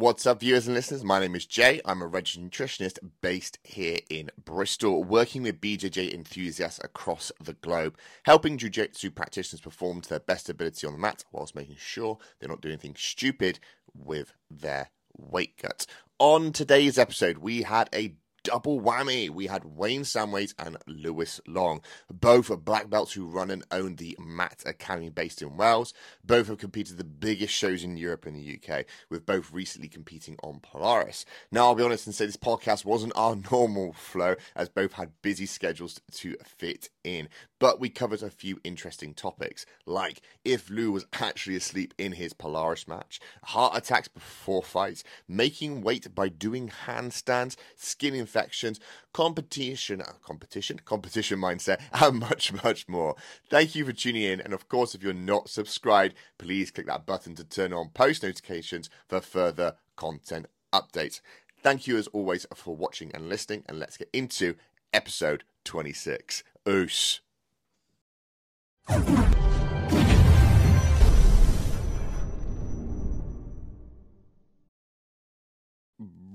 What's up, viewers and listeners? My name is Jay. I'm a registered nutritionist based here in Bristol, working with BJJ enthusiasts across the globe, helping Jiu Jitsu practitioners perform to their best ability on the mat whilst making sure they're not doing anything stupid with their weight cuts. On today's episode, we had a double whammy. We had Wayne Samways and Lewis Long, both are black belts who run and own the Mat Academy based in Wales. Both have competed the biggest shows in Europe and the UK, with both recently competing on Polaris. Now, I'll be honest and say this podcast wasn't our normal flow, as both had busy schedules to fit in. But we covered a few interesting topics, like if Lew was actually asleep in his Polaris match, heart attacks before fights, making weight by doing handstands, skin infections, competition, uh, competition, competition mindset, and much, much more. Thank you for tuning in. And of course, if you're not subscribed, please click that button to turn on post notifications for further content updates. Thank you as always for watching and listening. And let's get into episode 26. Oos.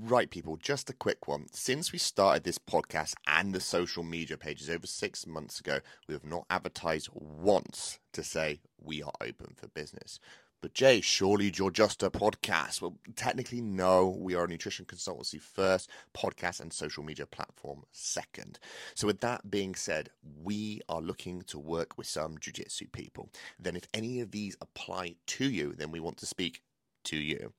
Right, people, just a quick one. Since we started this podcast and the social media pages over six months ago, we have not advertised once to say we are open for business. But Jay, surely you're just a podcast. Well, technically, no. We are a nutrition consultancy first, podcast and social media platform second. So, with that being said, we are looking to work with some jiu-jitsu people. Then, if any of these apply to you, then we want to speak to you.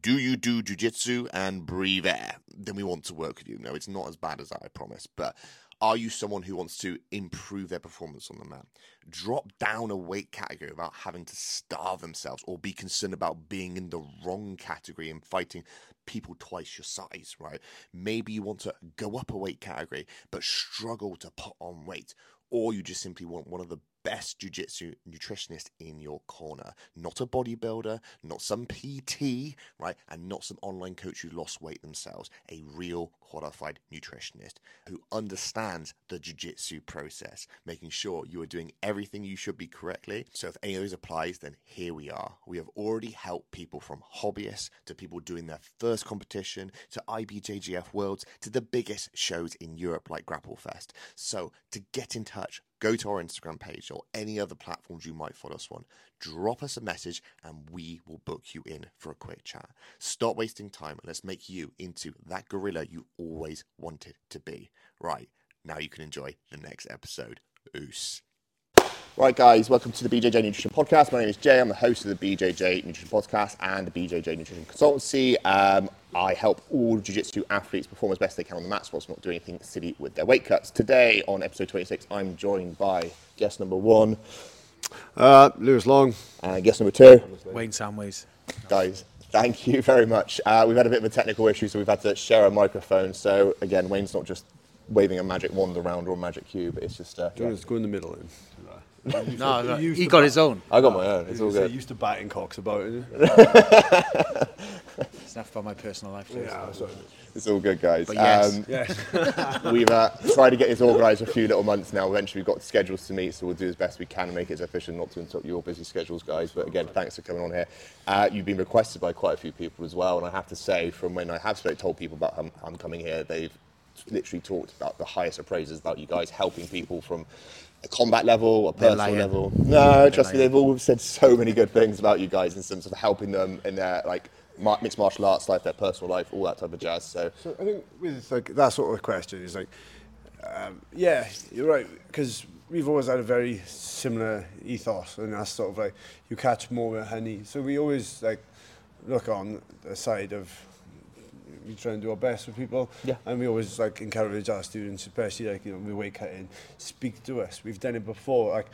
Do you do jujitsu and breathe air? Then we want to work with you. No, it's not as bad as I promise. But are you someone who wants to improve their performance on the mat? Drop down a weight category without having to starve themselves or be concerned about being in the wrong category and fighting people twice your size, right? Maybe you want to go up a weight category but struggle to put on weight. Or you just simply want one of the best jiu-jitsu nutritionist in your corner. Not a bodybuilder not some pt right and not some online coach who lost weight themselves. A real qualified nutritionist who understands the jiu-jitsu process making sure you are doing everything you should be correctly. So if any of those applies then here we are. We have already helped people from hobbyists to people doing their first competition to ibjjf worlds to the biggest shows in europe like grapplefest. So to get in touch go to our Instagram page or any other platforms you might follow us on. Drop us a message and we will book you in for a quick chat. Stop wasting time and let's make you into that gorilla you always wanted to be. Right, now you can enjoy the next episode. Oos. Right, guys, welcome to the BJJ Nutrition Podcast. My name is Jay. I'm the host of the BJJ Nutrition Podcast and the BJJ Nutrition Consultancy. Um, I help all Jiu Jitsu athletes perform as best they can on the mats whilst not doing anything silly with their weight cuts. Today, on episode 26, I'm joined by guest number one. Uh, Lewis Long. And guest number two. Wayne Samways. Guys, thank you very much. Uh, we've had a bit of a technical issue, so we've had to share a microphone. So, again, Wayne's not just waving a magic wand around or a magic cube, it's just. Uh, yeah. Just go in the middle. Then. No, no he got his own. I got my own. It's all good. used to batting cocks about it. it's enough about my personal life. Yeah, it's all good, guys. But yes, um, yes. we've uh, tried to get this organised for a few little months now. Eventually, we've got schedules to meet, so we'll do as best we can and make it as efficient, not to interrupt your busy schedules, guys. But again, thanks for coming on here. Uh, you've been requested by quite a few people as well, and I have to say, from when I have spoke, told people about I'm, I'm coming here, they've literally talked about the highest of praises about you guys helping people from a combat level, a personal level. No, trust me, they've all said so many good things about you guys in terms of helping them in their like mixed martial arts life, their personal life, all that type of jazz. So, so I think with like that sort of question is like, um, yeah, you're right because we've always had a very similar ethos, and that's sort of like you catch more with honey. So we always like look on the side of we try and do our best with people. Yeah. And we always like encourage our students, especially like, you know, the weight cutting, speak to us. We've done it before. Like,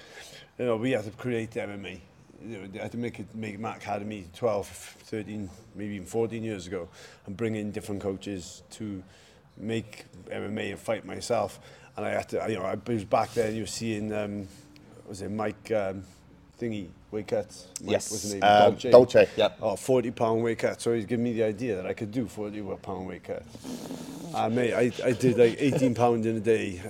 you know, we had to create MMA. You know, I had to make it make Matt Academy 12, 13, maybe even 14 years ago and bring in different coaches to make MMA and fight myself. And I had to, you know, I was back there you were seeing, um, was it Mike, um, Thingy? weight cuts. Mike, yes. What's his name? Um, Dolce. Dolce, yep. Oh, 40 pound weight cut. So he's giving me the idea that I could do 40 pound weight cut. Uh, mate, I, I did like 18 pound in a day.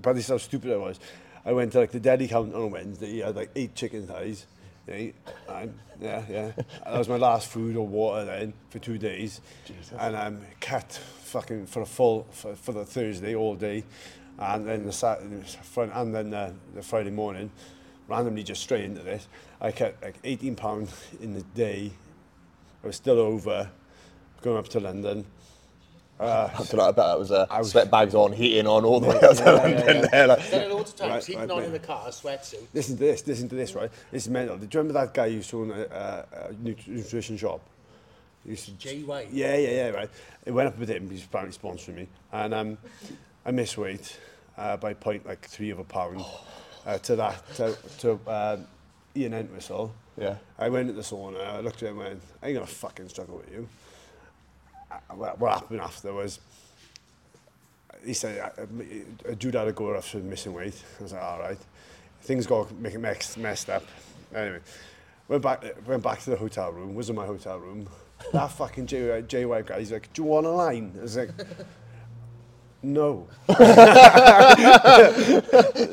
But this is how stupid I was. I went to like the deli counter on Wednesday. He had like eight chicken thighs. Yeah, I, yeah, yeah. That was my last food or water then for two days, Jesus. and I'm um, cut fucking for a full for, for the Thursday all day, and then the Saturday front and then the, the Friday morning, randomly just straight into this. I cut like 18 pound in the day. I was still over, going up to London. Uh, After that, I bet that was uh, I was- sweat bags on, heating on, all the way up to yeah, London yeah. there. Like, Done it loads of times. Right, Heating right, on right. in the car, sweatsuit. listen to this, listen to this, right? This is mental. Do you remember that guy who owned a, a, a nutrition shop? He used to- Jay White. Yeah, yeah, yeah, right. It went up with him, he's apparently sponsoring me. And um, I missed weight uh, by point like three of a pound uh, to that, to, to uh, Ian Entwistle. Yeah. I went to the sauna, I looked at him and went, I ain't gonna fucking struggle with you. Uh, what, what happened after was, he said, uh, Jude had a go after missing weight. I was like, all right. Things got make mixed, messed up. Anyway, went back, went back to the hotel room, was in my hotel room. That fucking J, J White guy, he's like, do you want a line? I was like, no.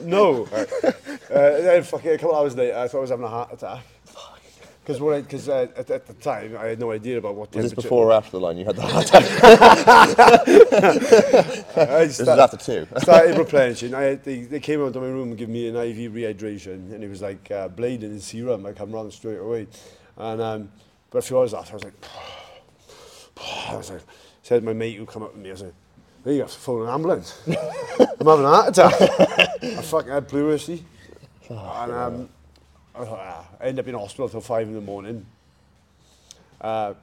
no. Uh, then fucking a couple hours later, I thought I was having a heart attack. Because because uh, at, at the time I had no idea about what was this temperature. before or after the line you had the heart attack? I this is after two. started replenishing. I, they, they came out to my room and gave me an IV rehydration, and it was like uh, blading and serum. I come round straight away, and um, but a few hours after, I was like, I was like, said my mate who come up with me, I was like, "Hey, you have to phone an ambulance. I'm having a heart attack. I fucking had pleurisy, and um, I ah, I ended up in hospital till five in the morning. Uh,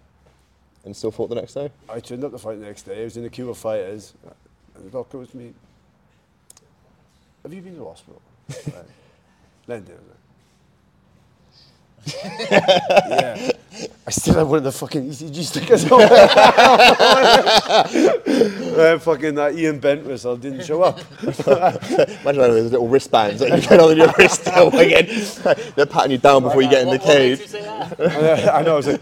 And still fought the next day? I turned up the fight the next day. I was in the queue of fighters, and the doctor was to me. Have you been to hospital? right. Then did yeah. I still have one of the fucking ECG stickers on. uh, fucking that Ian Entwistle didn't show up. Imagine having those little wristbands that you get on your wrist still again. They're patting you down before you get in the What- what cage. you say that? And, uh, I know. I was like,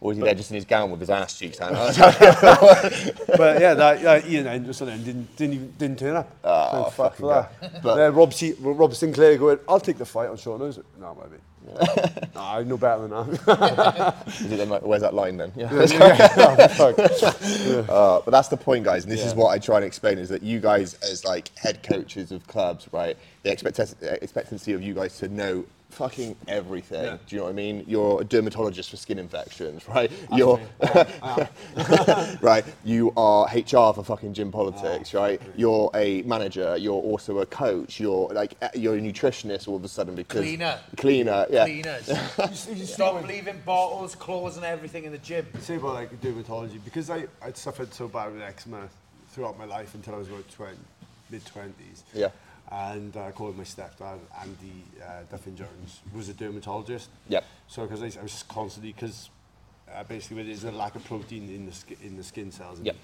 Or is he there just in his gown with his ass cheeks out? but yeah, that, that Ian Anderson didn't didn't even, didn't turn up. Oh, Thank fuck fucking for that. But then Rob, C, Rob Sinclair going, I'll take the fight on short notice. No, maybe. no, I know better than that. Is it then like, where's that line then? Yeah. Oh, fuck. Uh, but that's the point, guys, and this is what I try and explain: is that you guys, as like head coaches of clubs, right? The expect- expectancy of you guys to know fucking everything. Yeah. Do you know what I mean? You're a dermatologist for skin infections, right? You're right. You are HR for fucking gym politics, right? You're a manager. You're also a coach. You're like eh, you're a nutritionist all of a sudden because Cleaner. Cleaner, yeah. Cleaners. Stop leaving bottles, clothes, and everything in the gym. Say about like dermatology, because I, I'd suffered so bad with eczema throughout my life until I was about 20, mid 20s. Yeah. And uh, I called my stepdad, Andy uh, Duffin Jones, who was a dermatologist. Yep. So, because I, I was constantly, because uh, basically there's a lack of protein in the, ski, in the skin cells. And, Yep.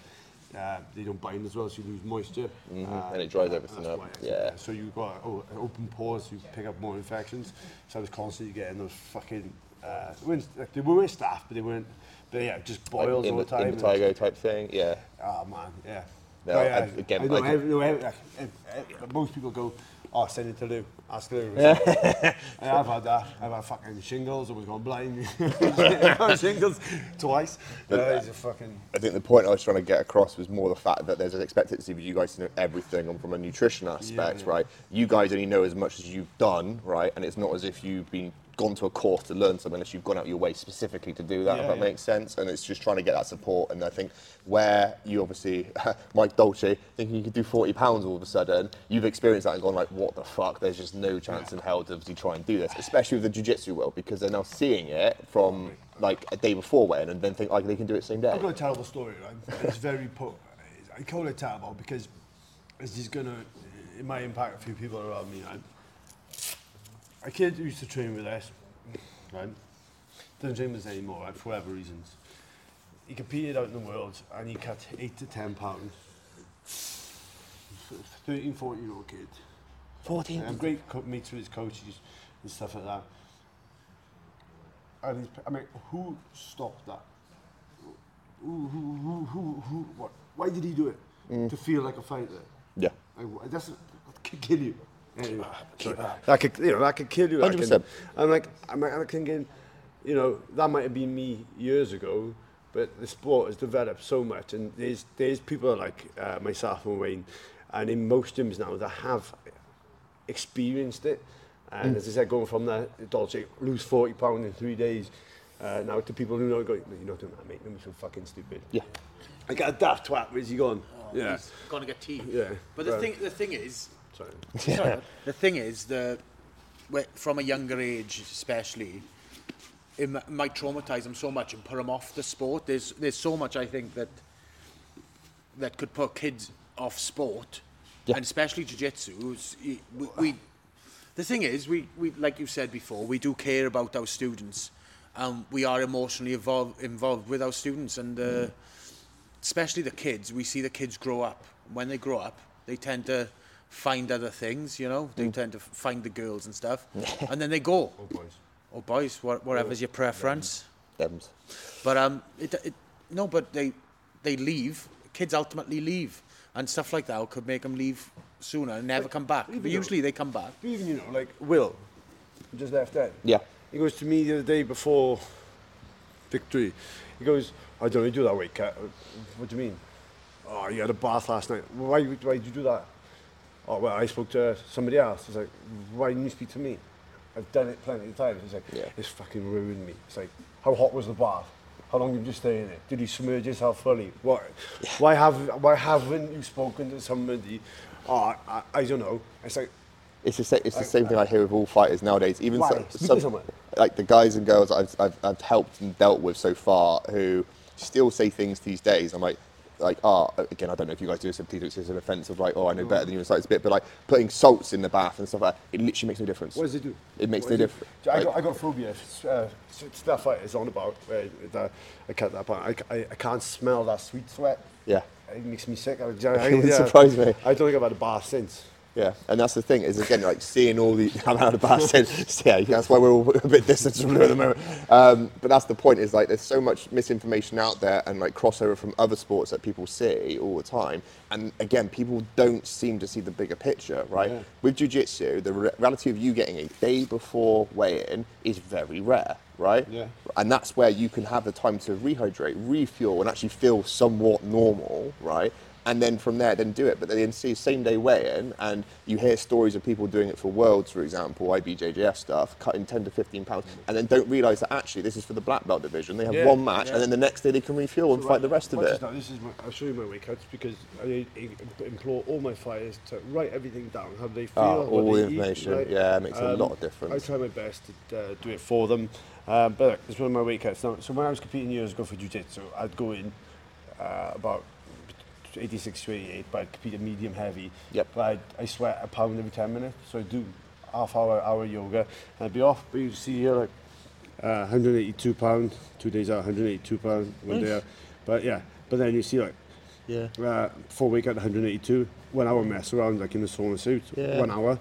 Uh, they don't bind as well, so you lose moisture. Mhm, and it dries uh, everything up. Yeah. So you've got oh, open pores, you pick up more infections. So I was constantly getting those fucking, uh, like, they were staph, but they weren't, but yeah, just Like boils in all the the, time. in the Tygo type thing, yeah. Oh man, yeah. No, But, yeah, I- again, I know, I no, every, like, ev- ev- most people go, oh, send it to Lew, ask Lew. Yeah. I've had that. I've had fucking shingles, almost gone blind. shingles twice. Uh, he's a fucking. I think the point I was trying to get across was more the fact that there's an expectancy for you guys to know everything on from a nutrition aspect, yeah. right? You guys only know as much as you've done, right? And it's not as if you've been gone to a course to learn something unless you've gone out your way specifically to do that, if that yeah. makes sense. And it's just trying to get that support. And I think where you obviously, Mike Dolce, thinking you could do 40 pounds all of a sudden, you've experienced that and gone like, what the fuck? There's just no chance in hell to obviously try and do this, especially with the jiu-jitsu world, because they're now seeing it from like a day before when and then think like they can do it same day. I've got a terrible story, right? It's very po- I call it terrible because it's just gonna it might impact a few people around me, right? A kid who used to train with us, right? Doesn't train with us anymore, right? For whatever reasons. He competed out in the world and he cut eight to ten pounds. 13, 14 year old kid. 14. And great co- mates with his coaches and stuff like that. And he's, I mean, who stopped that? Who, who, who, who, who what? Why did he do it? Mm. To feel like a fighter. Yeah. Like, that's that could kill you. That could, you know, that could kill you. 100%. I'm like, I'm, I'm thinking, you know, that might have been me years ago, but the sport has developed so much, and there's there's people like uh, myself and Wayne, and in most gyms now that have experienced it, and as I said, going from that Dolce lose forty pound in three days, uh, now to people who know go, you're not doing that, mate. You're so fucking stupid. Yeah. I got a daft twat. Where's he gone? yeah. He's gonna get tea. Yeah, But the right. thing, the thing is, Sorry. sorry, the thing is the from a younger age, especially, it might traumatize them so much and put them off the sport. There's there's so much I think that that could put kids off sport, Yeah. and especially jiu-jitsu. We, we, the thing is, we, we like you said before, we do care about our students, and we are emotionally involved involved with our students, and uh, especially the kids. We see the kids grow up. When they grow up, they tend to find other things. You know, they tend to find the girls and stuff, and then they go. Oh, boys. Oh, boys, wha- whatever's your preference. Dems. But um, it, it no, but they they leave. Kids ultimately leave, and stuff like that could make them leave sooner and never come back. But though- usually they come back. Even, you know, like Will, just left then. Yeah. He goes to me the other day before victory. He goes, I don't really do that weight cut. What do you mean? Oh, you had a bath last night. Why, why did you do that? Oh, well, I spoke to somebody else. He's like, why didn't you speak to me? I've done it plenty of times. He's like, Yeah. it's fucking ruined me. It's like, how hot was the bath? How long did you stay in it? Did you submerge yourself fully? What? Why have Why haven't you spoken to somebody? Oh, I, I don't know. It's like, It's the, sa- it's the same thing I hear with all fighters nowadays. Even some- like the guys and girls I've, I've, I've helped and dealt with so far who still say things these days. I'm like, like, ah, again, I don't know if you guys do this, and please don't say it's an offence of like, oh, I know better than you, it's like, it's a bit, but like putting salts in the bath and stuff like that, it literally makes no difference. What does it do? It makes What no difference. I Like- got, I got a phobia. Uh, stuff like it's on about. Uh, I cut that part. I can't smell that sweet sweat. Yeah. It makes me sick. I, I, It would surprise me. I don't think I've had a bath since. Yeah, and that's the thing is again like seeing all the I'm out of basket. yeah, that's why we're all a bit distant from it at the moment. Um, but that's the point is like there's so much misinformation out there and like crossover from other sports that people see all the time. And again, people don't seem to see the bigger picture, right? Yeah. With jiu-jitsu, the re- reality of you getting a day before weigh-in is very rare, right? Yeah. And that's where you can have the time to rehydrate, refuel, and actually feel somewhat normal, right? And then from there, then do it. But then see same day weigh-in, and you hear stories of people doing it for worlds, for example, IBJJF stuff, cutting 10 to 15 pounds, and then don't realise that actually this is for the black belt division. They have Yeah, one match, yeah. and then the next day they can refuel and fight the rest of it. this This is my, I'll show you my weight cuts because I, I implore all my fighters to write everything down. How they feel, Ah, what all they the eat, information. right? Yeah, it makes a lot of difference. I try my best to uh, do it for them. Um, but it's one of my weight cuts. Now, so when I was competing years ago for jiu-jitsu, I'd go in uh, about 86 to 88, but I'd compete at medium heavy. Yep. But I'd, I sweat a pound every 10 minutes. So I'd do half hour, hour yoga, and I'd be off. But you see here, like, uh, 182 pound, two days out, 182 pound, one day out. But yeah, but then you see like, Yeah. uh, four week at 182, one hour mess around like in the sauna suit, Yeah. one hour,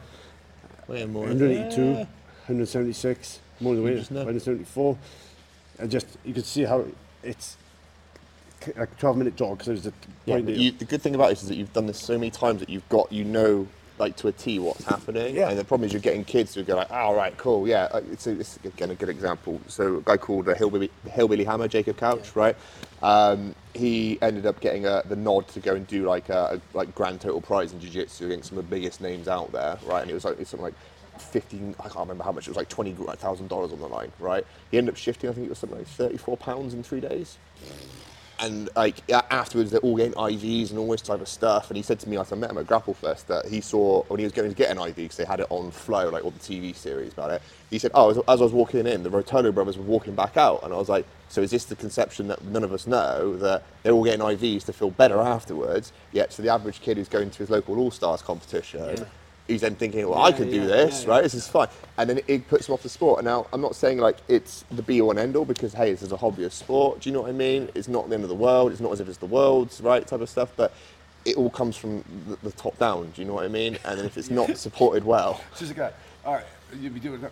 Weighing more. 182, 176, more than weight, 174. And just, you can see how it's like 12 minute jog, because there's a Yeah, point but there. you, the good thing about this is that you've done this so many times that you've got, you know, like to a T what's happening. Yeah. And the problem is you're getting kids who go like, oh, right, cool, yeah. Uh, It's, a, it's again a good example. So a guy called uh, Hillbilly, Hillbilly Hammer, Jacob Couch, right? Um, he ended up getting uh the nod to go and do like a, a like grand total prize in jiu-jitsu against some of the biggest names out there, right? And it was like it's something like 15, I can't remember how much, it was like $20,000 on the line, right? He ended up shifting, I think it was something like 34 pounds in three days and like afterwards they're all getting IVs and all this type of stuff. And he said to me, like I met him at Grapple Fest, that he saw when he was going to get an IV because they had it on Flow, like all the TV series about it. He said, "Oh, as, as I was walking in, the Rotolo brothers were walking back out," and I was like, "So is this the conception that none of us know that they're all getting IVs to feel better afterwards? Yet, so the average kid who's going to his local All Stars competition." He's then thinking, well, I Yeah, do this, yeah, right? This is fine. And then it, it puts him off the sport. And now, I'm not saying like it's the be all and end all because, hey, this is a hobbyist sport. Do you know what I mean? It's not the end of the world. It's not as if it's the world's, right? Type of stuff. But it all comes from the, the top down. Do you know what I mean? And then if it's not supported well, It's just a. All right, you'll be doing that.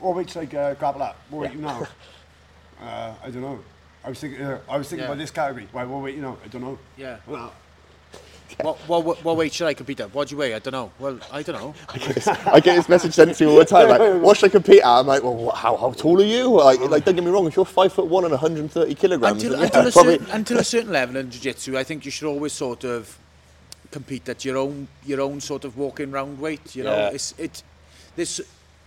What weight's like uh, grapple up? What weight you now? uh, I don't know. I was thinking. Uh, I was thinking Yeah. about this category. Why? What weight you know? I don't know. Yeah. Well, What, what, what weight should I compete at? What do you weigh? I don't know. Well, I don't know. I get this, I get this message sent to me all the time. Like, what should I compete at? I'm like, well, how, how tall are you? Like, like, don't get me wrong. If you're five foot one and 130 kilograms, until, yeah, until, a, probably... certain, until a certain level in jiu-jitsu, I think you should always sort of compete at your own your own sort of walking round weight. You know, yeah. it's it this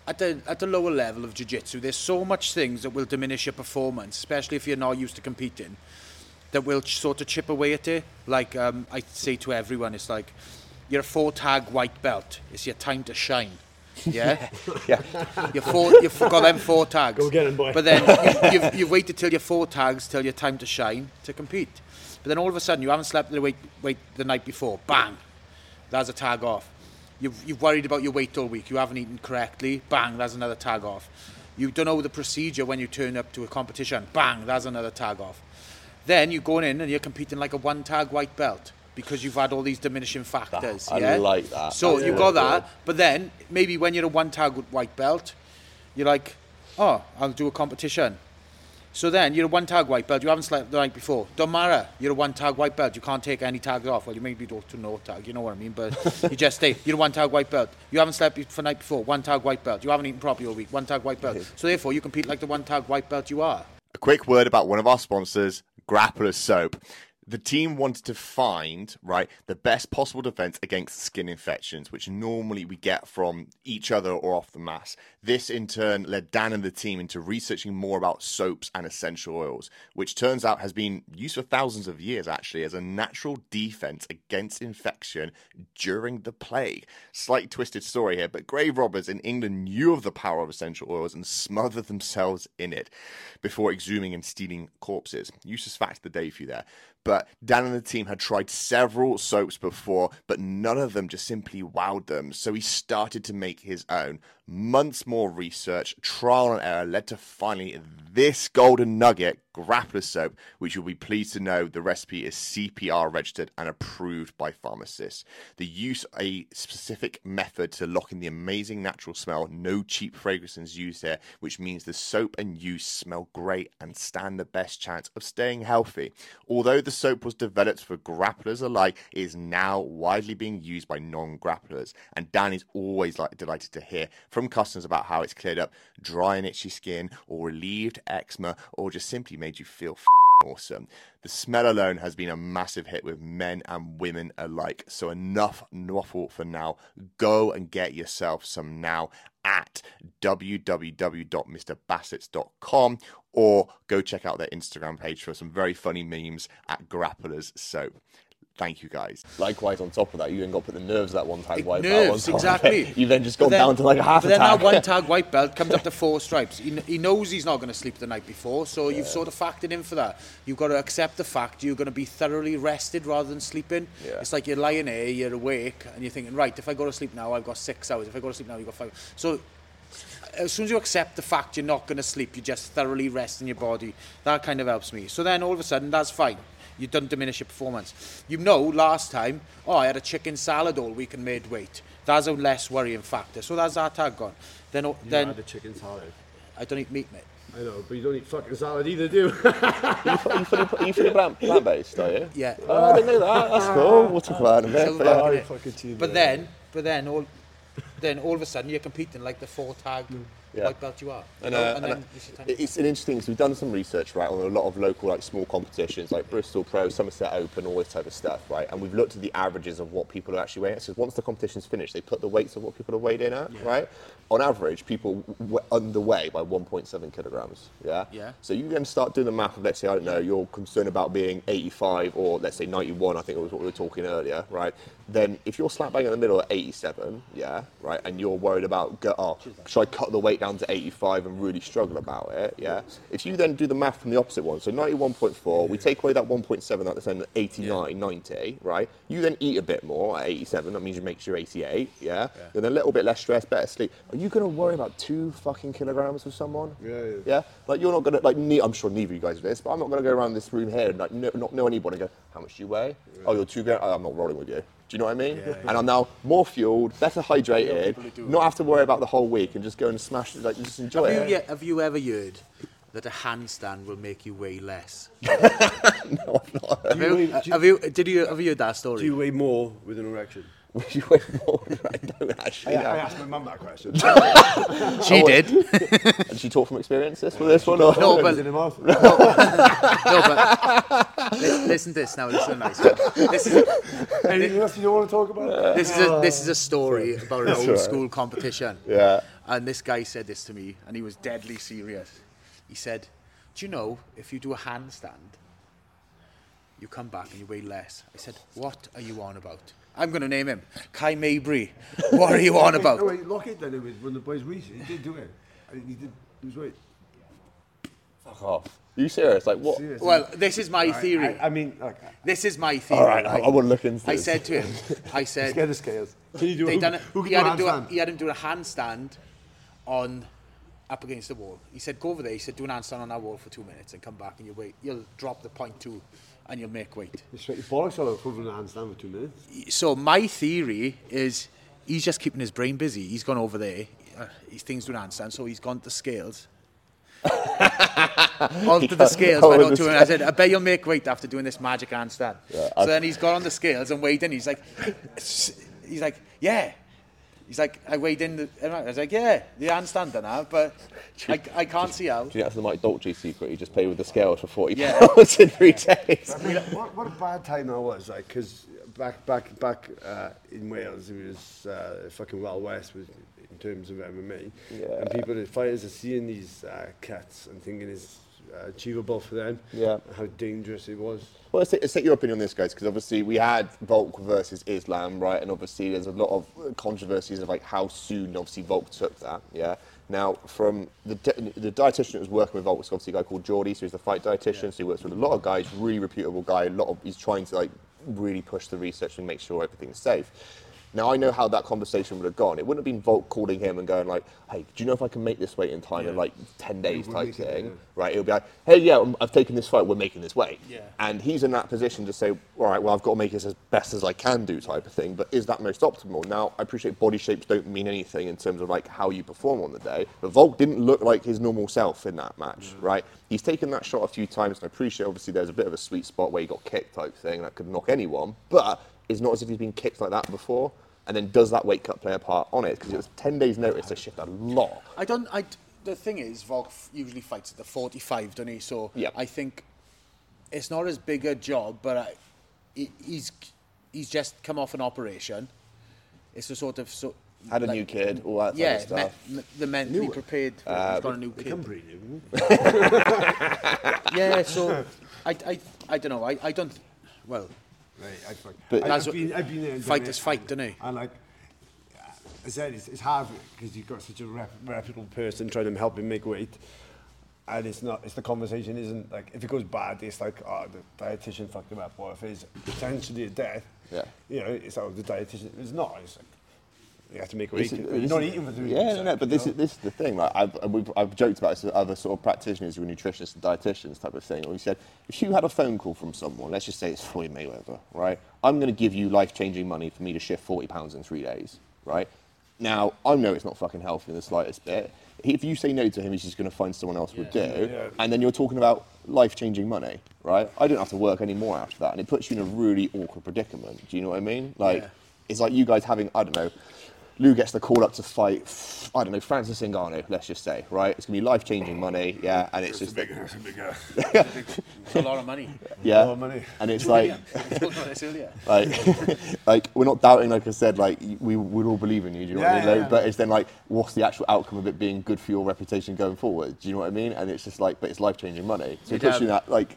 at the at the lower level of jiu-jitsu. There's so much things that will diminish your performance, especially if you're not used to competing. That will sort of chip away at it. Like um, I say to everyone, it's like you're a four tag white belt. It's your time to shine. Yeah. Yeah. You're four, you've got them four tags. Go get 'em, boy. But then you, you've, you've waited till your four tags, till your time to shine, to compete. But then all of a sudden, you haven't slept the, the night before. Bang! There's a tag off. You've, you've worried about your weight all week. You haven't eaten correctly. Bang! There's another tag off. You don't know the procedure when you turn up to a competition. Bang! There's another tag off. Then you're going in and you're competing like a one tag white belt because you've had all these diminishing factors. I yeah? like that. So That's you've really got that, but then maybe when you're a one tag white belt, you're like, oh, I'll do a competition. So then you're a one tag white belt. You haven't slept the night before. Don't matter. You're a one tag white belt. You can't take any tags off. Well, you maybe do to no tag. You know what I mean? But you just stay. You're a one tag white belt. You haven't slept for the night before. One tag white belt. You haven't eaten properly all week. One tag white belt. So therefore, you compete like the one tag white belt you are. A quick word about one of our sponsors, Grappler Soap. The team wanted to find, right, the best possible defense against skin infections, which normally we get from each other or off the mass. This in turn led Dan and the team into researching more about soaps and essential oils, which turns out has been used for thousands of years actually as a natural defense against infection during the plague. slight twisted story here, but grave robbers in England knew of the power of essential oils and smothered themselves in it before exhuming and stealing corpses. Useless fact of the day for you there. But Dan and the team had tried several soaps before, but none of them just simply wowed them. So he started to make his own. Months more research, trial and error led to finally this golden nugget, grappler soap, which you'll be pleased to know the recipe is CPR registered and approved by pharmacists. They use a specific method to lock in the amazing natural smell. No cheap fragrances used here, which means the soap and use smell great and stand the best chance of staying healthy. Although the soap was developed for grapplers alike, it is now widely being used by non-grapplers. And Dan is always like delighted to hear from customers about how it's cleared up dry and itchy skin, or relieved eczema, or just simply made you feel f- awesome. The smell alone has been a massive hit with men and women alike. So enough waffle for now. Go and get yourself some now at www.mrbassetts.com or go check out their Instagram page for some very funny memes at Grapplers Soap. Thank you guys. Likewise, on top of that, you then got put the nerves that one tag white belt on Nerves, top exactly. You've then just gone down to like a half But then tag. that one tag white belt comes up to four stripes. He, he knows he's not going to sleep the night before, so you've sort of factored in for that. You've got to accept the fact you're going to be thoroughly rested rather than sleeping. Yeah. It's like you're lying there, you're awake, and you're thinking, right, if I go to sleep now, I've got six hours. If I go to sleep now, you've got five. So as soon as you accept the fact you're not going to sleep, you're just thoroughly resting your body. That kind of helps me. So then all of a sudden, that's fine. You don't diminish your performance. You know, last time, oh, I had a chicken salad all week and made weight. That's a less worrying factor. So that's that tag gone. Then, You then had the chicken salad. I don't eat meat, mate. I know, but you don't eat fucking salad either, do you? you fully, you fully plant, plant-based, are you? Yeah. Oh, I didn't know that. That's cool. We'll talk about it a So but yeah. fucking Oh, it. fucking cheated. But then, but then all, then all of a sudden you're competing like the four tag mm. Yeah. belt you are. And, uh, and and, then uh, it's your time. it's an interesting. So we've done some research, right, on a lot of local, like small competitions, like Bristol Pro, Somerset Open, all this type of stuff, right. And we've looked at the averages of what people are actually weighing. So once the competition's finished, they put the weights of what people are weighed in at, right. On average, people w- underweigh by 1.7 kilograms. Yeah. Yeah. So you then start doing the math of, let's say, I don't know, you're concerned about being 85 or let's say 91. I think it was what we were talking earlier, right? Then if you're slap bang in the middle at 87, yeah, right, and you're worried about, go, oh, should I cut the weight down to 85 and really struggle about it, yeah? If you then do the math from the opposite one, so 91.4, we take away that 1.7, that's then 89, 90, right? You then eat a bit more at 87, that means you make sure 88, yeah? Then a little bit less stress, better sleep. Are you going to worry about two fucking kilograms with someone? Yeah, yeah. Yeah, like you're not gonna like. Ne- I'm sure neither of you guys do this, but I'm not gonna go around this room here and like no, not know anybody. And go, how much do you weigh? Oh, you're two. Oh, I'm not rolling with you. Do you know what I mean? And I'm now more fueled, better hydrated, people who do not have to worry about the whole week and just go and smash it. Like just enjoy Have it. you, yeah, have you ever heard that a handstand will make you weigh less? no, I've not. Have you, do you- have you, did you, have you heard that story? Do you weigh more with an erection? Would you weigh more? I don't I, actually know. I asked my mum that question. She did. and she taught from experience this with this one? Or? No, Was but it in her? No, but li- listen to this now. Listen to nice one. This is Anything else you don't want to talk about? this is a uh, this is a story about an old right. school competition. Yeah. And this guy said this to me, and he was deadly serious. He said, "Do you know if you do a handstand, you come back and you weigh less?" I said, "What are you on about?" I'm going to name him Kai Mabry. What are you on about? No, about? wait, Lockett done it with one of the boys recently. He did do it. I think he did lose weight. Fuck off. Are you serious? Like what? Seriously. Well, this is my theory. I, I mean, like, This is my theory. All right, I, I want to look into I this. said to him, I said, get the scales. Can you do they who, done it. who can He had, do him do a, handstand? he had him do a handstand on up against the wall. He said, "Go over there." He said, "Do an handstand on that wall for two minutes and come back and you wait. You'll drop the point two, and you'll make weight. It's right. Your bollocks all over proving a handstand for two minutes. So my theory is he's just keeping his brain busy. He's gone over there. Uh, he's thing's doing handstand, so he's gone to scales. onto the scales. I, know to him, I said, I bet you'll make weight after doing this magic handstand. Yeah, so I've... then he's gone on the scales and weighed in. He's like, he's like, yeah, He's like, I weighed in. The, and I was like, yeah, the handstand done now, but I, I can't see how. Do you think that's the Mike Dolce secret? You just play with the scales for 40 Yeah. pounds in three days. I mean, what, what a bad time that was, like, because back, back, back uh, in Wales, it was uh, fucking Wild West with, in terms of MMA. Yeah. And people, the fighters are seeing these uh, cuts and thinking it's achievable for them. Yeah. How dangerous it was. Well, let's take, let's take your opinion on this, guys, because obviously we had Volk versus Islam, right? And obviously there's a lot of controversies of like how soon, obviously, Volk took that, yeah? Now, from the, di- the dietitian that was working with Volk was obviously a guy called Geordie, so he's the fight dietitian, so he works with a lot of guys, really reputable guy, a lot of, he's trying to like really push the research and make sure everything's safe. Now, I know how that conversation would have gone. It wouldn't have been Volk calling him and going like, hey, do you know if I can make this weight in time in like 10 days type make it, thing? yeah. right? It'll be like, hey, yeah, um, I've taken this fight, we're making this weight. Yeah. And he's in that position to say, all right, well, I've got to make this as best as I can do type of thing, but is that most optimal? Now, I appreciate body shapes don't mean anything in terms of like how you perform on the day, but Volk didn't look like his normal self in that match, right? He's taken that shot a few times, and I appreciate obviously there's a bit of a sweet spot where he got kicked type thing that could knock anyone, but it's not as if he's been kicked like that before. And then does that weight cut play a part on it? Because it was 10 days notice to shift a lot. I don't. I. The thing is, Volk usually fights at the 45, doesn't he? So Yeah. I think it's not as big a job, but I, he, he's he's just come off an operation. It's a sort of so. Had a like- new kid, all that Yeah, type of stuff. me, the mentally prepared. Uh, he's got a new They kid. come pretty new. Yeah, so I, I, I don't know. I, I don't. Well, Right, I, fuck- But- I, That's I've what- been, I've been there and done Fighters it, fight, and- don't they? And like, I said, it's, it's hard because you've got such a rep, reputable person trying to help him make weight. And it's not, it's the conversation isn't like, if it goes bad, it's like, oh, the dietitian fucked him up. Or if it's potentially a death, Yeah. you know, it's like, oh, the dietitian, it's not. It's like, you have to make a weight. is- You're not eating for three Yeah, weeks, no, no, but this know? is this is the thing. Like I've we've, I've joked about this with other sort of practitioners, with nutritionists and dietitians type of thing. Or we said, if you had a phone call from someone, let's just say it's Floyd Mayweather, right? I'm going to give you life changing money for me to shift 40 pounds in three days, right? Now I know it's not fucking healthy in the slightest bit. If you say no to him, he's just going to find someone else would do, Yeah. and then you're talking about life changing money, right? I don't have to work anymore after that, and it puts you in a really awkward predicament. Do you know what I mean? Like Yeah. it's like you guys having I don't know. Lew gets the call up to fight, I don't know, Francis Ngannou, let's just say, right? It's gonna be life changing money, yeah, and it's just That's a big, uh, it's a lot of money. yeah, a lot of money. and it's like, We spoke about this earlier. like, like we're not doubting, like I said, like we would all believe in you, do you know what I Yeah, mean? yeah, Like, yeah. But it's then like, what's the actual outcome of it being good for your reputation going forward? Do you know what I mean? And it's just like, but it's life changing money, so it puts you in that like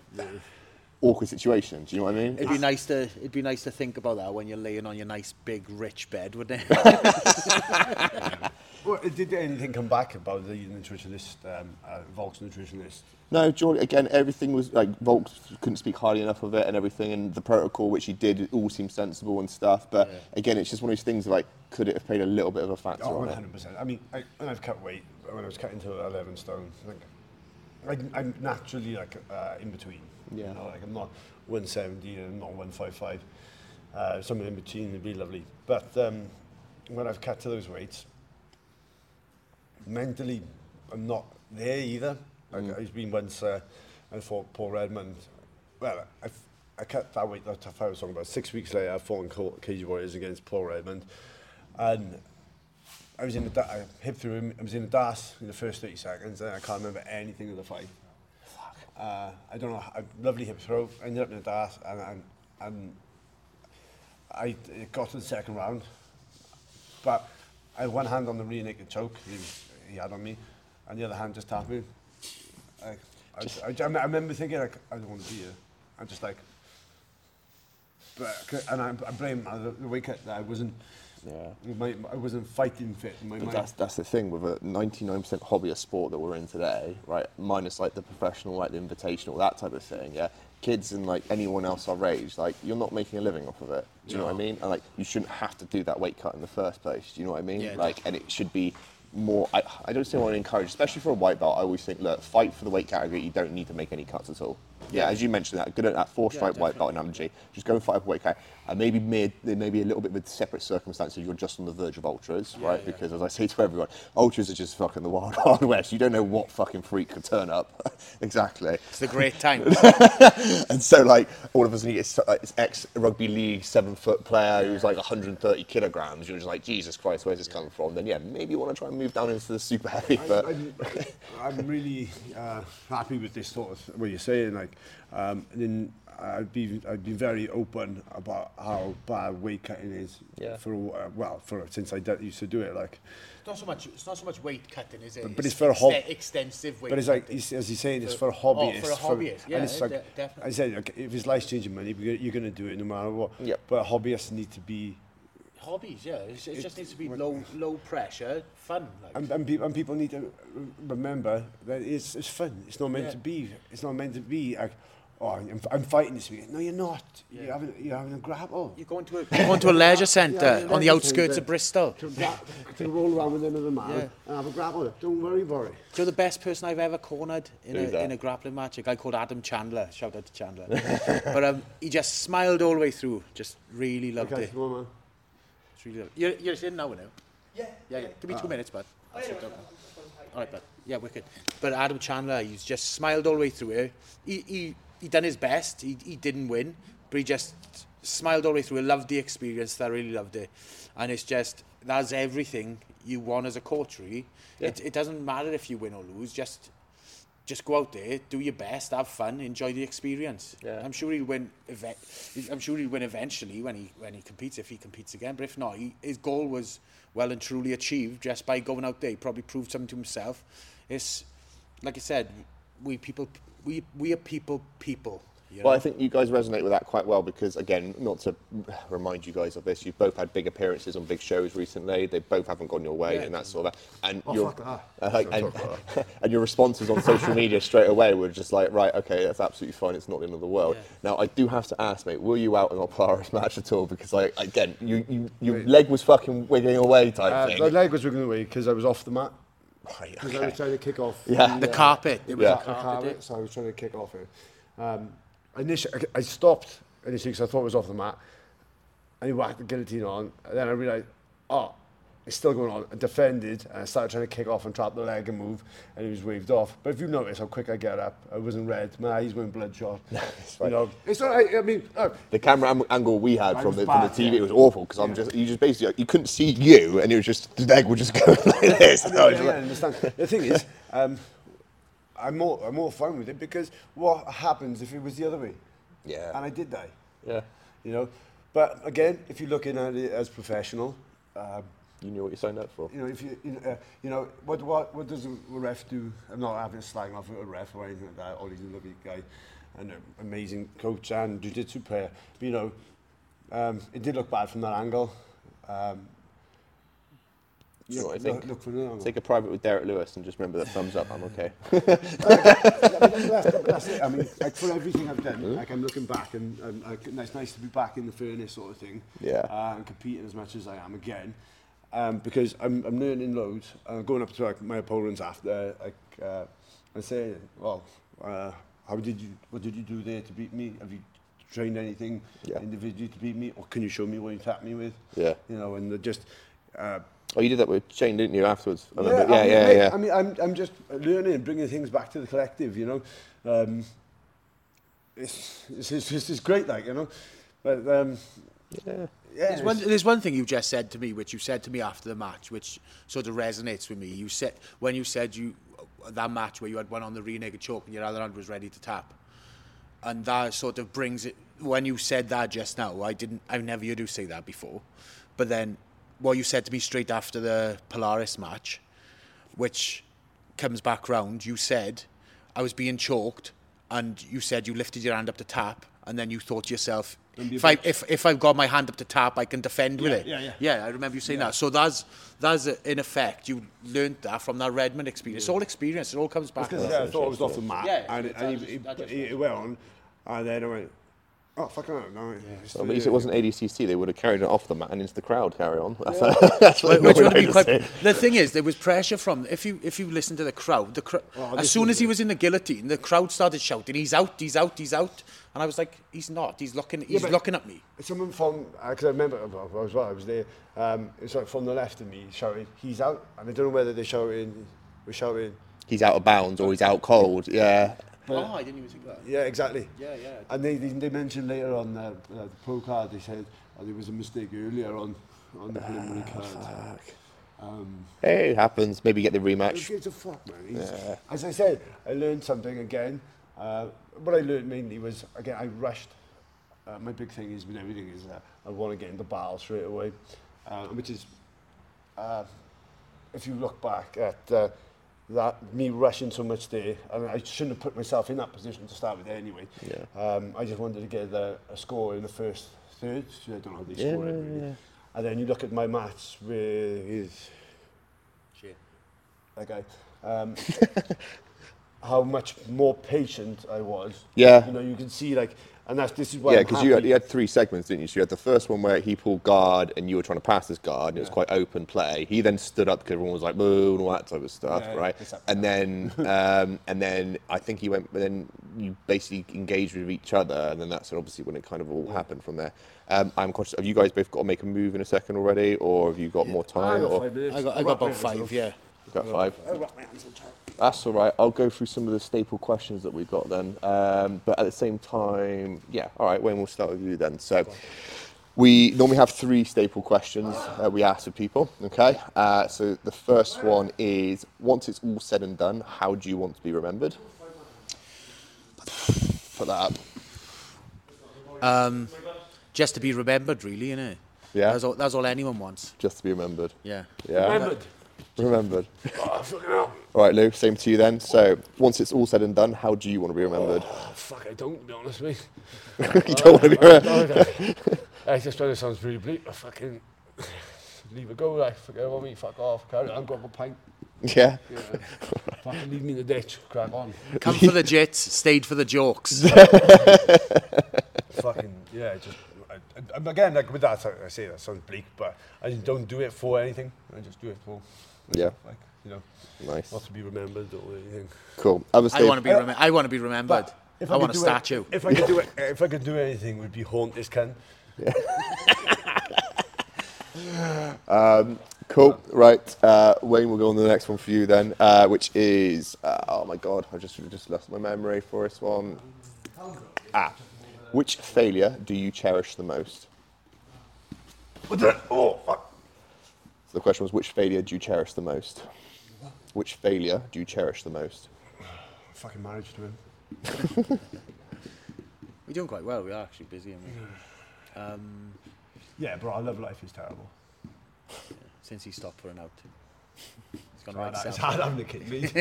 awkward situation. Do you know what I mean? It'd be nice to it'd be nice to think about that when you're laying on your nice big rich bed, wouldn't it? Well, did anything come back about the nutritionist, um, uh, Volk's nutritionist? No, Jordan, again, everything was like Volk couldn't speak highly enough of it and everything, and the protocol which he did, it all seemed sensible and stuff. But again, it's just one of those things like, could it have played a little bit of a factor Oh, on it? 100%. I mean, I, when I've cut weight, when I was cutting to 11 stone, like, I'm, I'm naturally like uh, in between. Yeah. You know, like I'm not 170 and I'm not 155. Uh, somewhere in between would be lovely. But um, when I've cut to those weights, mentally, I'm not there either. Mm. I've been once, uh, I fought Paul Redmond well, I, I cut that weight, that's how I was talking about. Six weeks later, I fought in Cage Warriors against Paul Redmond. And I was in the, da- I hit through him, I was in the DAS in the first 30 seconds, and I can't remember anything of the fight. Uh, I don't know, a lovely hip throw, I ended up in the DAS, and, and, and I got to the second round, but I had one hand on the rear naked choke he, he had on me, and the other hand just tapped me. I, I, I, I remember thinking like, I don't want to be here. I'm just like, but, and I, I blame uh, the, the way that I wasn't, Yeah. my, I wasn't fighting fit. in My But mind. that's that's the thing with a 99% hobbyist sport that we're in today, right? Minus like the professional, like the invitational, that type of thing. Yeah, kids and like anyone else our age, like you're not making a living off of it. Do you know what I mean? And like you shouldn't have to do that weight cut in the first place. Do you know what I mean? Yeah, like, and it should be more. I, I don't say I want to encourage, especially for a white belt. I always think, look, fight for the weight category. You don't need to make any cuts at all. Yeah, as you mentioned that, good at that four stripe white belt analogy. Just go and fight for weight category. And maybe mid, there may be a little bit with separate circumstances. You're just on the verge of ultras, right? Because as I say to everyone, ultras are just fucking the wild, wild west. You don't know what fucking freak could turn up. exactly. It's the great time. And so, like, all of a sudden, it's like, this ex rugby league seven foot player who's like 130 kilograms. You're just like, Jesus Christ, where's this coming from? Then, yeah, maybe you want to try and move down into the super heavy. But I'm, I'm really uh, happy with this sort of what you're saying. Like, um, and then I'd be I'd be very open about how bad weight cutting is. Yeah. For uh, well, for since I did, used to do it, like, It's not so much. It's not so much weight cutting, is it? But it's for a hob- extensive weight. but it's like cutting. he's, as he's saying, it's for, For- oh, for a hobbyist, yeah, and it's like de- definitely. I said, like, if it's life changing money, you're you're going to do it no matter what. Yep. But hobbyists need to be hobbies. Yeah, it's, it just needs to be low, low pressure, fun. Like. And, and, people, and people need to remember that it's, it's fun. It's not meant Yeah. to be. It's not meant to be like, oh, I'm, I'm fighting this week. No, you're not. You're having you're having a grapple. You're going to a, you're going to a leisure centre Yeah, on the outskirts centre. of Bristol. To, gra- to roll around with another man Yeah. and have a grapple. Don't worry about it. You're the best person I've ever cornered in Who's a, that? in a grappling match. A guy called Adam Chandler. Shout out to Chandler. but um, he just smiled all the way through. Just really loved Okay, it. come on, man. Just really. You're, you're in now, now? Yeah. Yeah, yeah. Give me two minutes, bud. Sit down. All right, bud. Yeah, wicked. But Adam Chandler, he's just smiled all the way through it. He, he, he done his best. He, he didn't win, but he just smiled all the way through it. Loved the experience. I really loved it. And it's just, that's everything you want as a coach, really. It, it doesn't matter if you win or lose. Just just go out there, do your best, have fun, enjoy the experience. Yeah. I'm sure he'll win. I'm sure he'll win eventually when he when he competes if he competes again. But if not, he, his goal was well and truly achieved just by going out there. He probably proved something to himself. It's like I said, we people we we are people people. You Well. I think you guys resonate with that quite well because, again, not to remind you guys of this, you've both had big appearances on big shows recently. They both haven't gone your way, Yeah. and that sort of. And Oh, your fuck that. uh, like, and, and your responses on social media straight away were just like, right, okay, that's absolutely fine. It's not the end of the world. Yeah. Now, I do have to ask, mate, were you out in a Polaris match at all? Because, like, again, you, you your leg was fucking wiggling away, type Uh, thing. my leg was wiggling away because I was off the mat. Right, Because I was trying to kick off. Yeah. the carpet. It was Yeah. a the carpet. carpet, so I was trying to kick off it. Um, initially, I stopped initially because I thought it was off the mat, and he whacked the guillotine on, and then I realised, oh, it's still going on. I defended, and I started trying to kick off and trap the leg and move, and he was waved off. But if you notice how quick I get up, I wasn't red. My eyes weren't bloodshot. fine. You know, it's not. I, I mean, uh, the camera angle we had from the, from the TV yeah. was awful because I'm just you just basically you couldn't see you and it was just the leg would just go like this. I yeah, like- understand. The thing is, um, I'm more I'm more fine with it because what happens if it was the other way? Yeah. And I did die. Yeah. You know, but again, if you're looking at it as professional, um, you knew what you signed up for. You know, if you you know, uh, you know what what what does a ref do? I'm not having a slag off a ref or anything like that. Oh, Ollie's a lovely guy, and an amazing coach and jiu-jitsu player. But, you know, um, it did look bad from that angle. Um, you know what I think look, look take a private with Derek Lewis and just remember that thumbs up. I'm okay. that's, that's it. I mean, like for everything I've done, mm. like I'm looking back and, and like, it's nice to be back in the furnace sort of thing. Yeah. Uh, and competing as much as I am again. Um, because I'm, I'm learning loads. I'm going up to like, my opponents after, like, uh, and saying, well, uh, how did you, what did you do there to beat me? Have you trained anything yeah. individually to beat me? Or can you show me what you tapped me with? Yeah. You know, and just, uh, Oh, you did that with Shane, didn't you? Afterwards. I yeah, remember. I Yeah, mean, yeah, mate, yeah. I mean, I'm, I'm just learning and bringing things back to the collective, you know. Um, it's, it's, it's, it's, it's great, like, you know. But, um, Yeah. yeah. There's one, there's one thing you just said to me, which you said to me after the match, which sort of resonates with me. You said when you said you that match where you had one on the rear naked choke and your other hand was ready to tap, and that sort of brings it. When you said that just now, I didn't. I've never heard you say that before, but then what you said to me straight after the Polaris match, which comes back round, you said I was being choked, and you said you lifted your hand up to tap, and then you thought to yourself, if I if, if I've got my hand up to tap, I can defend with it. yeah, yeah. Yeah, I remember you saying that. So that's that's in effect you learned that from that Redmond experience. It's all experience. It all comes back. Yeah, I thought I was off the mat, Yeah, and, and just- he, he, he, went on, and then I went, oh, fucking hell, no. it's Well, the- at least it uh, wasn't ADCC. They would have carried it off the mat and into the crowd. Carry on. That's, that's what Which would have been quite. The thing is, there was pressure from if you if you listen to the crowd. The cr- Oh, as soon as he was in the guillotine, the crowd started shouting, "He's out! He's out! He's out!" And I was like, "He's not. He's looking. He's but- looking at me." Someone from, uh, because I remember, uh, well, I was, well, I was there, um, it's like from the left of me shouting, he's out, and I don't know whether they're shouting, we're shouting, He's out of bounds or he's out cold. Yeah. But, oh, I didn't even think that. Yeah, exactly. Yeah, yeah. And they, they, they mentioned later on the, uh, the pro card, they said oh, there was a mistake earlier on on the preliminary ah, card. Fuck. Um, hey, it happens. Maybe get the rematch. Who gives a fuck, man? He's, yeah. As I said, I learned something again. Uh, what I learned mainly was, again, I rushed. Uh, my big thing is with everything is that I want to get in the battle straight away, uh, which is, uh, if you look back at uh, that me rushing so much there, I mean, I shouldn't have put myself in that position to start with anyway. Yeah. Um, I just wanted to get a, a score in the first third. So I don't know how they yeah, score it really. Yeah. And then you look at my match with Shit. Okay. Um, how much more patient I was. Yeah. You know, you can see like and that's this is why. Yeah, because you had, you had three segments, didn't you? So you had the first one where he pulled guard and you were trying to pass this guard, and it was quite open play. He then stood up because everyone was like boo and all that type of stuff, Yeah, right? And then, um, and then I think he went. Then you basically engaged with each other, and then that's obviously when it kind of all happened from there. Um, I'm conscious. Have you guys both got to make a move in a second already, or have you got more I time? got Or five. I got I got about five. hands Yeah. you got five. up. I wrap my hands on top. That's all right. I'll go through some of the staple questions that we've got then. Um, but at the same time, yeah, all right, Wayne, we'll start with you then. So we normally have three staple questions uh, we ask of people, okay? Uh, so the first one is once it's all said and done, how do you want to be remembered? Put that up. Just to be remembered, really, innit? Yeah. That's all. That's all anyone wants. Just to be remembered. Yeah. Yeah. Remembered. Remembered. Ah, oh, fucking hell. All right, Lew, same to you then. So once it's all said and done, how do you want to be remembered? Oh, fuck, I don't, to be honest with you don't want to be remembered. you. I just know it sounds really bleak, but fucking leave it go, like, forget about me, fuck off, carry on, grab a pint. Yeah. Yeah. fucking leave me in the ditch, crack on. Come for the jets, stayed for the jokes. fucking yeah, just I, I, again like with that I say that sounds bleak, but I just don't do it for anything. I just do it for Yeah. like you know Nice. not to be remembered or anything. Cool. Other I want to be. Rem- I want to be remembered. if I, could want a do it- statue. if I could do it, if I could do anything, it would be haunt this can. Cool. Right. Uh, Wayne, we'll go on to the next one for you then, uh, which is uh, oh my god, I just just lost my memory for this one. Ah, which failure do you cherish the most? What the? Oh fuck! So the question was, which failure do you cherish the most? Which failure do you cherish the most? Fucking marriage to him. We're doing quite well. We are actually busy. aren't we? Um, Yeah, bro, I love life is terrible. since he stopped putting an out, he's gone Right, right it's hard having a kid, mate.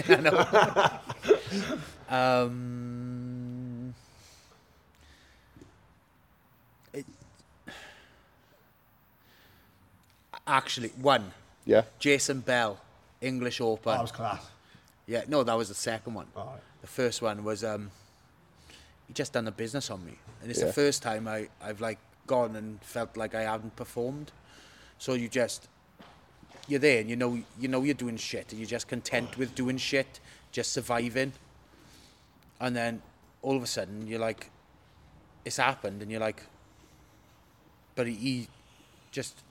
Um, actually, one. Yeah. Jason Bell, English Open. that was class. Yeah, no, that was the second one. All right. The first one was um, he just done a business on me, and it's Yeah. the first time I I've like gone and felt like I haven't performed. So you just you're there, and you know you know you're doing shit, and you're just content with doing shit, just surviving. And then all of a sudden you're like, it's happened, and you're like, but he, he just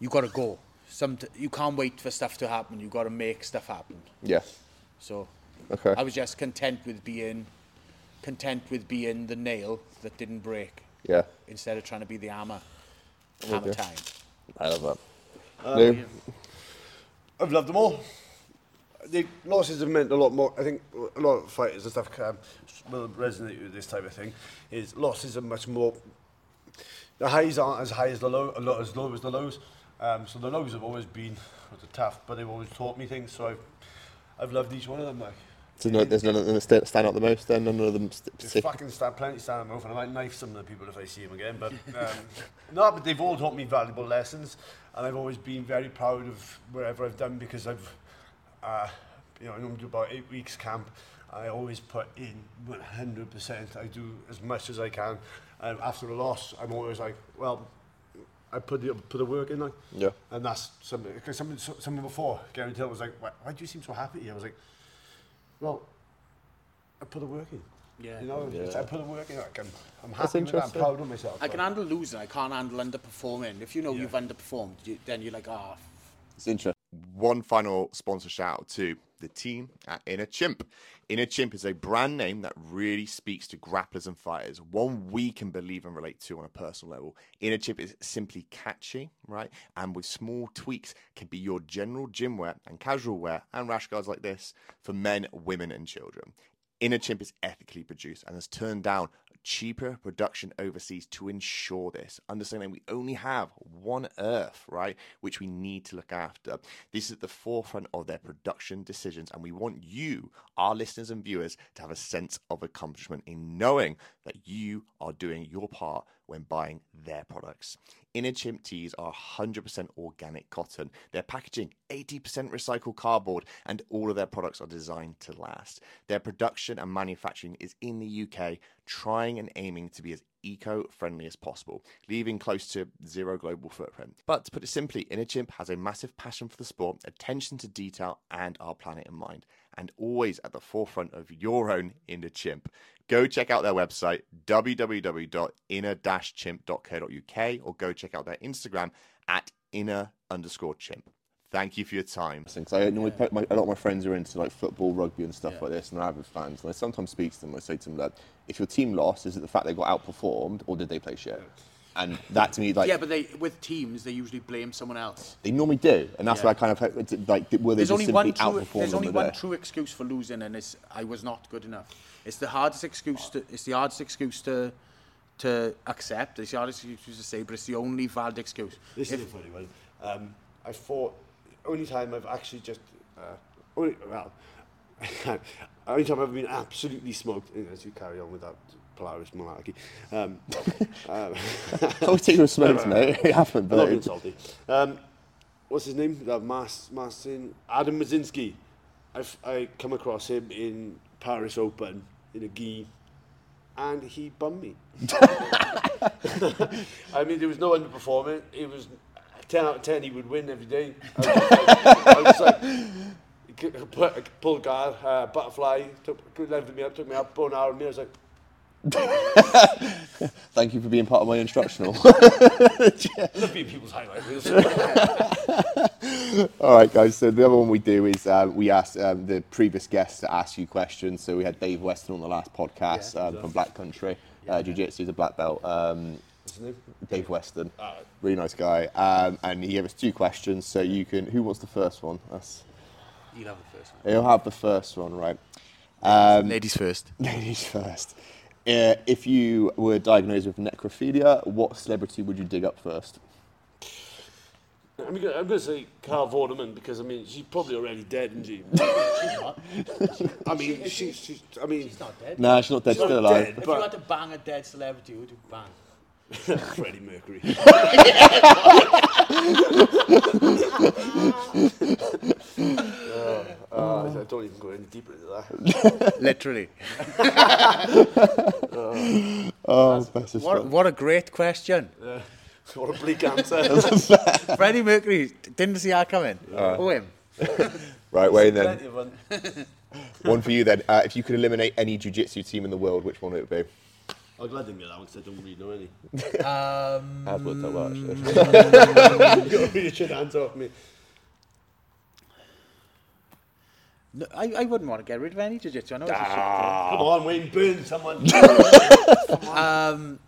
you got to go. Some you can't wait for stuff to happen. You got to make stuff happen. Yeah. So Okay. I was just content with being content with being the nail that didn't break Yeah, instead of trying to be the hammer. With Hammer you. time. I love that. Lew? I've loved them all. The losses have meant a lot more. I think a lot of fighters and stuff um, will resonate with this type of thing. Is losses are much more. The highs aren't as high as the low, a lot as low as the lows. Um, so the lows have always been of tough, but they've always taught me things. So I've, I've loved each one of them. Like, So no, there's none of them that sta- stand out the most then? None of them st- There's fucking stand, plenty stand them off, and I might knife some of the people if I see them again. But um, no, but they've all taught me valuable lessons, and I've always been very proud of wherever I've done because I've, uh, you know, I normally do about eight weeks camp. I always put in 100%. I do as much as I can. Um, after a loss, I'm always like, well, I put the put the work in, like, Yeah. and that's something. Because someone, someone before, Gary Till was like, why, why do you seem so happy? I was like, well, I put the work in. Yeah. You know, Yeah. I put the work in. Like, I'm, I'm That's happy with that. I'm proud of myself. I can handle losing. I can't handle underperforming. If you know Yeah. you've underperformed, you, then you're like, ah, It's interesting. One final sponsor shout out to the team at Inner Chimp. Inner Chimp is a brand name that really speaks to grapplers and fighters, one we can believe and relate to on a personal level. Inner Chimp is simply catchy, right? And with small tweaks, can be your general gym wear and casual wear and rash guards like this for men, women, and children. Inner Chimp is ethically produced and has turned down cheaper production overseas to ensure this. Understanding we only have one Earth, right, which we need to look after. This is at the forefront of their production decisions, and we want you, our listeners and viewers, to have a sense of accomplishment in knowing that you are doing your part when buying their products. Inner Chimp tees are 100% organic cotton. Their packaging, 80% recycled cardboard, and all of their products are designed to last. Their production and manufacturing is in the UK, trying and aiming to be as eco friendly as possible, leaving close to zero global footprint. But to put it simply, Inner Chimp has a massive passion for the sport, attention to detail, and our planet in mind, and always at the forefront of your own Inner Chimp. Go check out their website, www.inner-chimp.co.uk, or go check out their Instagram at inner underscore chimp. Thank you for your time. Because I normally put my, a lot of my friends are into like football, rugby, and stuff like this, and they're avid fans. And I sometimes speak to them. I say to them that if your team lost, is it the fact they got outperformed, or did they play shit? And that to me, like yeah, but they with teams they usually blame someone else. they normally do, and that's Yeah. why I kind of it's like were they There's just only simply one true. outperformed There's on only the one day? true excuse for losing, and it's I was not good enough. It's the hardest excuse to. It's the hardest excuse to to accept. It's the hardest excuse to say, but it's the only valid excuse. This is a funny one. Um, I thought only time I've actually just uh, only well, only time I've been absolutely smoked. As you carry on with that Polaris monarchy. Um, um, I was smokes, mate. It happened, not but salty. Um, what's his name? That Mas, Marcin, Adam Mazinski. I've, I come across him in Paris Open in a gi, and he bummed me. I mean, there was no underperforming. It was 10 out of 10, he would win every day. I was like, I was like pulled guard, uh, butterfly, took, leveled me up, took me up, and arrow me. I was like, thank you for being part of my instructional. love being people's highlight reels. All right, guys. So the other one we do is um, we ask um, the previous guests to ask you questions. So we had Dave Weston on the last podcast um, from Black Country. Uh, Jiu-Jitsu is a black belt. Um, What's his name? Dave Weston, really nice guy, um, and he gave us two questions. So you can. Who wants the first one? Us. You'll have the first one. He'll have the first one, right? Um, Ladies first. Ladies first. Uh, if you were diagnosed with necrophilia, what celebrity would you dig up first? I'm gonna, say Carol Vorderman because I mean she's probably already dead, isn't she? I mean she's, she's I mean She's not dead. Nah, she's not dead. She's not Still alive. dead. If but- you had to bang a dead celebrity, who would you bang? Freddie Mercury. Uh, I don't even go any deeper into that. Literally. Oh, best of What, what a great question. What a bleak answer. Freddie Mercury didn't see that coming. Oh, him. Right, Wayne. Then one. one for you. Then, uh, if you could eliminate any jiu-jitsu team in the world, which one would it be? I'll glad didn't get that one because I don't really know any. Um, I've worked out well, actually. you got really shit hands off me. No, I, I wouldn't want to get rid of any jiu-jitsu. I know it's a shit Come on, Wayne, burn someone. thing. Um,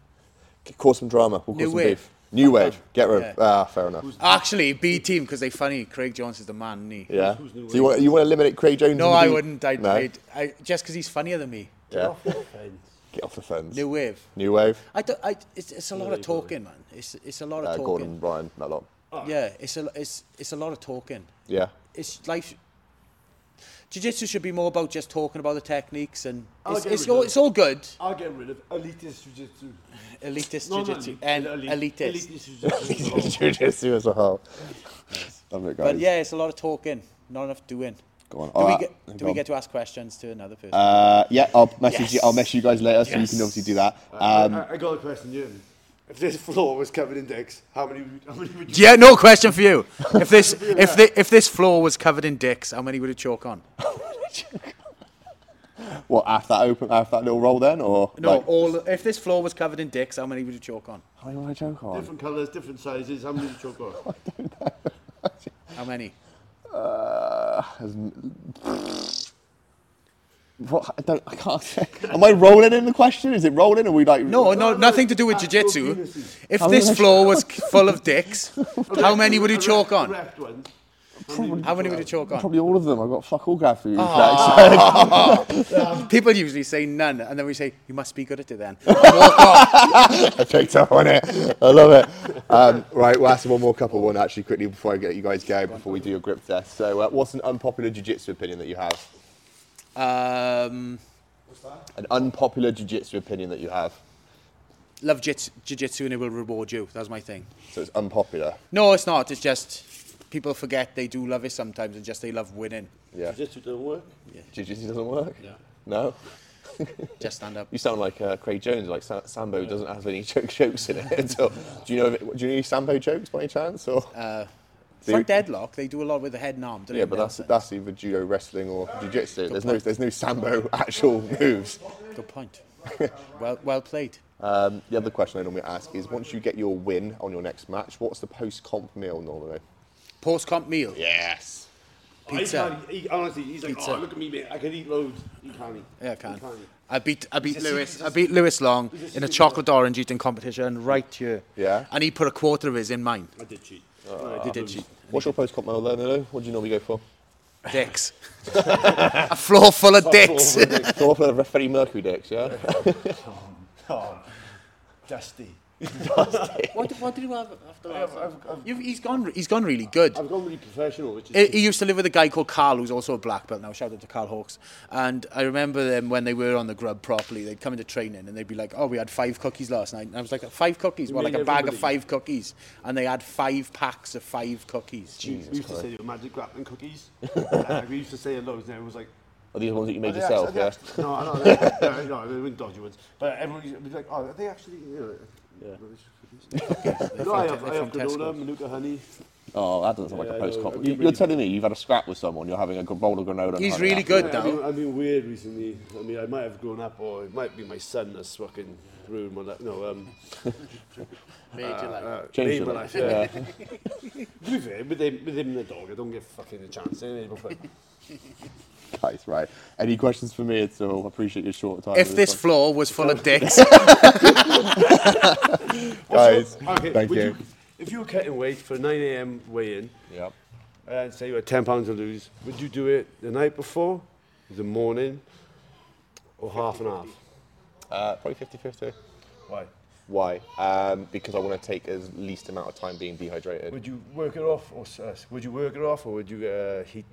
Cause some drama. We'll New cause some wave. beef. New wave. Get rid. Yeah. Ah, fair enough. actually, B team because they funny. Craig Jones is the man, isn't he? Yeah. So you want you want to eliminate Craig Jones? No, in the I wouldn't. I'd, No? I'd, I, just because he's funnier than me. Yeah. Get off the fence. New wave. New wave. I, do, I it's, it's a lot of talking, man. It's it's a lot of Uh, talking. Gordon Ryan. That lot. Yeah, it's a it's it's a lot of talking. Yeah. It's life. Jiu-jitsu should be more about just talking about the techniques and I'll it's, get it's, rid all, of it. it's all good. I'll get rid of elitist jiu-jitsu. Elitist No, no, jiu-jitsu and elite- elitist. Elitist jiu-jitsu. Jiu-jitsu as a whole. Love it, guys. But yeah, it's a lot of talking, not enough doing. Go on. Do, All we right, get, go we on. get to ask questions to another person? Uh, yeah, I'll message you. I'll message you guys later, so you can obviously do that. I, Um, I, I got a question, Jim. If this floor was covered in dicks, how many, would- how many would you... yeah, no question for you. If this if the, if this floor was covered in dicks, how many would it choke on? what after that open, after that little roll, then, or No, like, all if this floor was covered in dicks, how many would it choke on? how do you want to joke on? Different colours, different sizes, how many would you choke on? i don't know How many? Uh, as- what? I don't. I can't say. Am I rolling in the question? Is it rolling? Or are we like? No, no, nothing to do with Actual jiu-jitsu. If this floor was full of dicks, how many would it choke on? Correct one. How many would it chalk on? Probably all of them. I've got fuck all graph for you. People usually say none, and then we say, you must be good at it then. And walk off. I picked up on it. I love it. Um, right, we'll ask one more couple one actually quickly before I get you guys going, before we do your grip test. So, uh, what's an unpopular jiu-jitsu opinion that you have? Um, What's that? An unpopular jiu-jitsu opinion that you have. love jits- jiu-jitsu and it will reward you. That's my thing. So it's unpopular. No, it's not. It's just people forget they do love it sometimes and just they love winning. Yeah. Jiu-jitsu don't work. Yeah. Jiu-jitsu doesn't work. Yeah. No. Just stand up. You sound like uh, Craig Jones. Like Sa- Sambo doesn't have any joke jokes in it. at all. do you know? It, do you know any Sambo jokes by any chance? Or Uh, front you- deadlock, they do a lot with the head and arm. don't yeah, but that's Nelson? that's either judo, wrestling, or jiu-jitsu. There's no there's no Sambo actual moves. Good point. well, well played. Um, the other question I normally ask is: once you get your win on your next match, what's the post-comp meal normally? Post-comp meal. Yes. Pizza. I can't eat, honestly, he's like, Pizza. oh, look at me, mate. I can eat loads. He can't eat. Yeah, I can. He can't eat. I beat I beat Lewis I beat Lewis Long in a chocolate orange eating competition right here. Yeah. And he put a quarter of his in mine. I did cheat. Oh. He did cheat. What's your post-comp meal then, Lew? What do you normally go for? Dicks. a floor full of dicks. floor full of Freddie Mercury dicks, yeah. Oh, dusty. What, did, what did you have after that? You've, he's gone. He's gone really good. I've gone really professional, which is... He, he used to live with a guy called Carl, who's also a black belt now. Shout out to Carl Hawks. And I remember them when they were on the grub properly. They'd come into training and they'd be like, "Oh, we had five cookies last night." And I was like, "Five cookies? You Well, like made a bag of five cookies." And they had five packs of five cookies. we used to say they were magic grappling cookies. uh, we used to say it loads, and it was like... Are these the ones that you made yourself? actually- Yeah. are they actually- No, I know. they- No, no, they weren't dodgy ones. But everyone used to be like, oh, are they actually... You know, Yeah. No, I have, I have granola, Manuka honey. Oh, that doesn't sound like Yeah, a I know. post-comp. I've You, you're telling me you've had a scrap with someone, you're having a g- bowl of granola. He's really good it. I've been, though. I've been weird recently. I mean, I might have grown up, or it might be my son that's fucking ruined my life. No, um, Made you like- uh, Changed your life, life. Yeah. to be fair, with him, with him and the dog, I don't get fucking a chance. Anyway, but Guys, right. Any questions for me at all? I Appreciate your short time. If with this floor was full of dicks, Guys, okay, thank would you. If you were cutting weight for 9 a.m. weigh-in, Yeah. and say you had 10 pounds to lose, would you do it the night before, the morning, or half and half? Uh, probably 50-50. Why? Why? Um, because I want to take as least amount of time being dehydrated. Would you work it off, or uh, would you work it off, or would you uh, heat?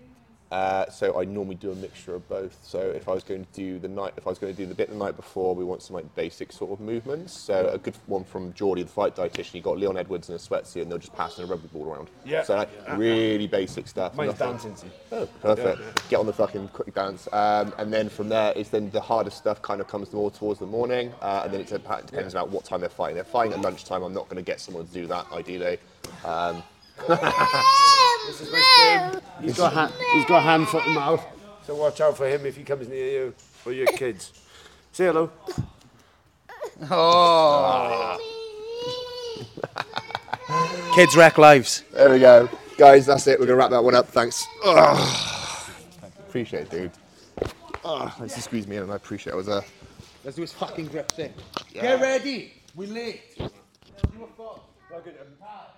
Uh, so I normally do a mixture of both. So if I was going to do the night, if I was going to do the bit the night before, we want some like basic sort of movements. So a good one from Geordie, the fight dietitian, you got Leon Edwards in a sweatsuit, and they'll just pass in a rugby ball around. Yeah. So like really basic stuff. Mine's dancing. Oh, perfect. Get on the fucking quick dance. Um, and then from there is then the hardest stuff kind of comes more towards the morning. Uh, and then it dep- depends about what time they're fighting. They're fighting at lunchtime. I'm not going to get someone to do that ideally. Um, This is my spoon. He's got, ha- he's got a hand, foot, and mouth. So watch out for him if he comes near you or your kids. Say hello. Oh. kids wreck lives. there we go. Guys, that's it. We're going to wrap that one up. Thanks. Appreciate it, dude. Ah, nice to squeeze me in, and I appreciate it. it was a. Let's do his fucking grip thing. Yeah. Get ready. We're late. Well, good, I completely agree.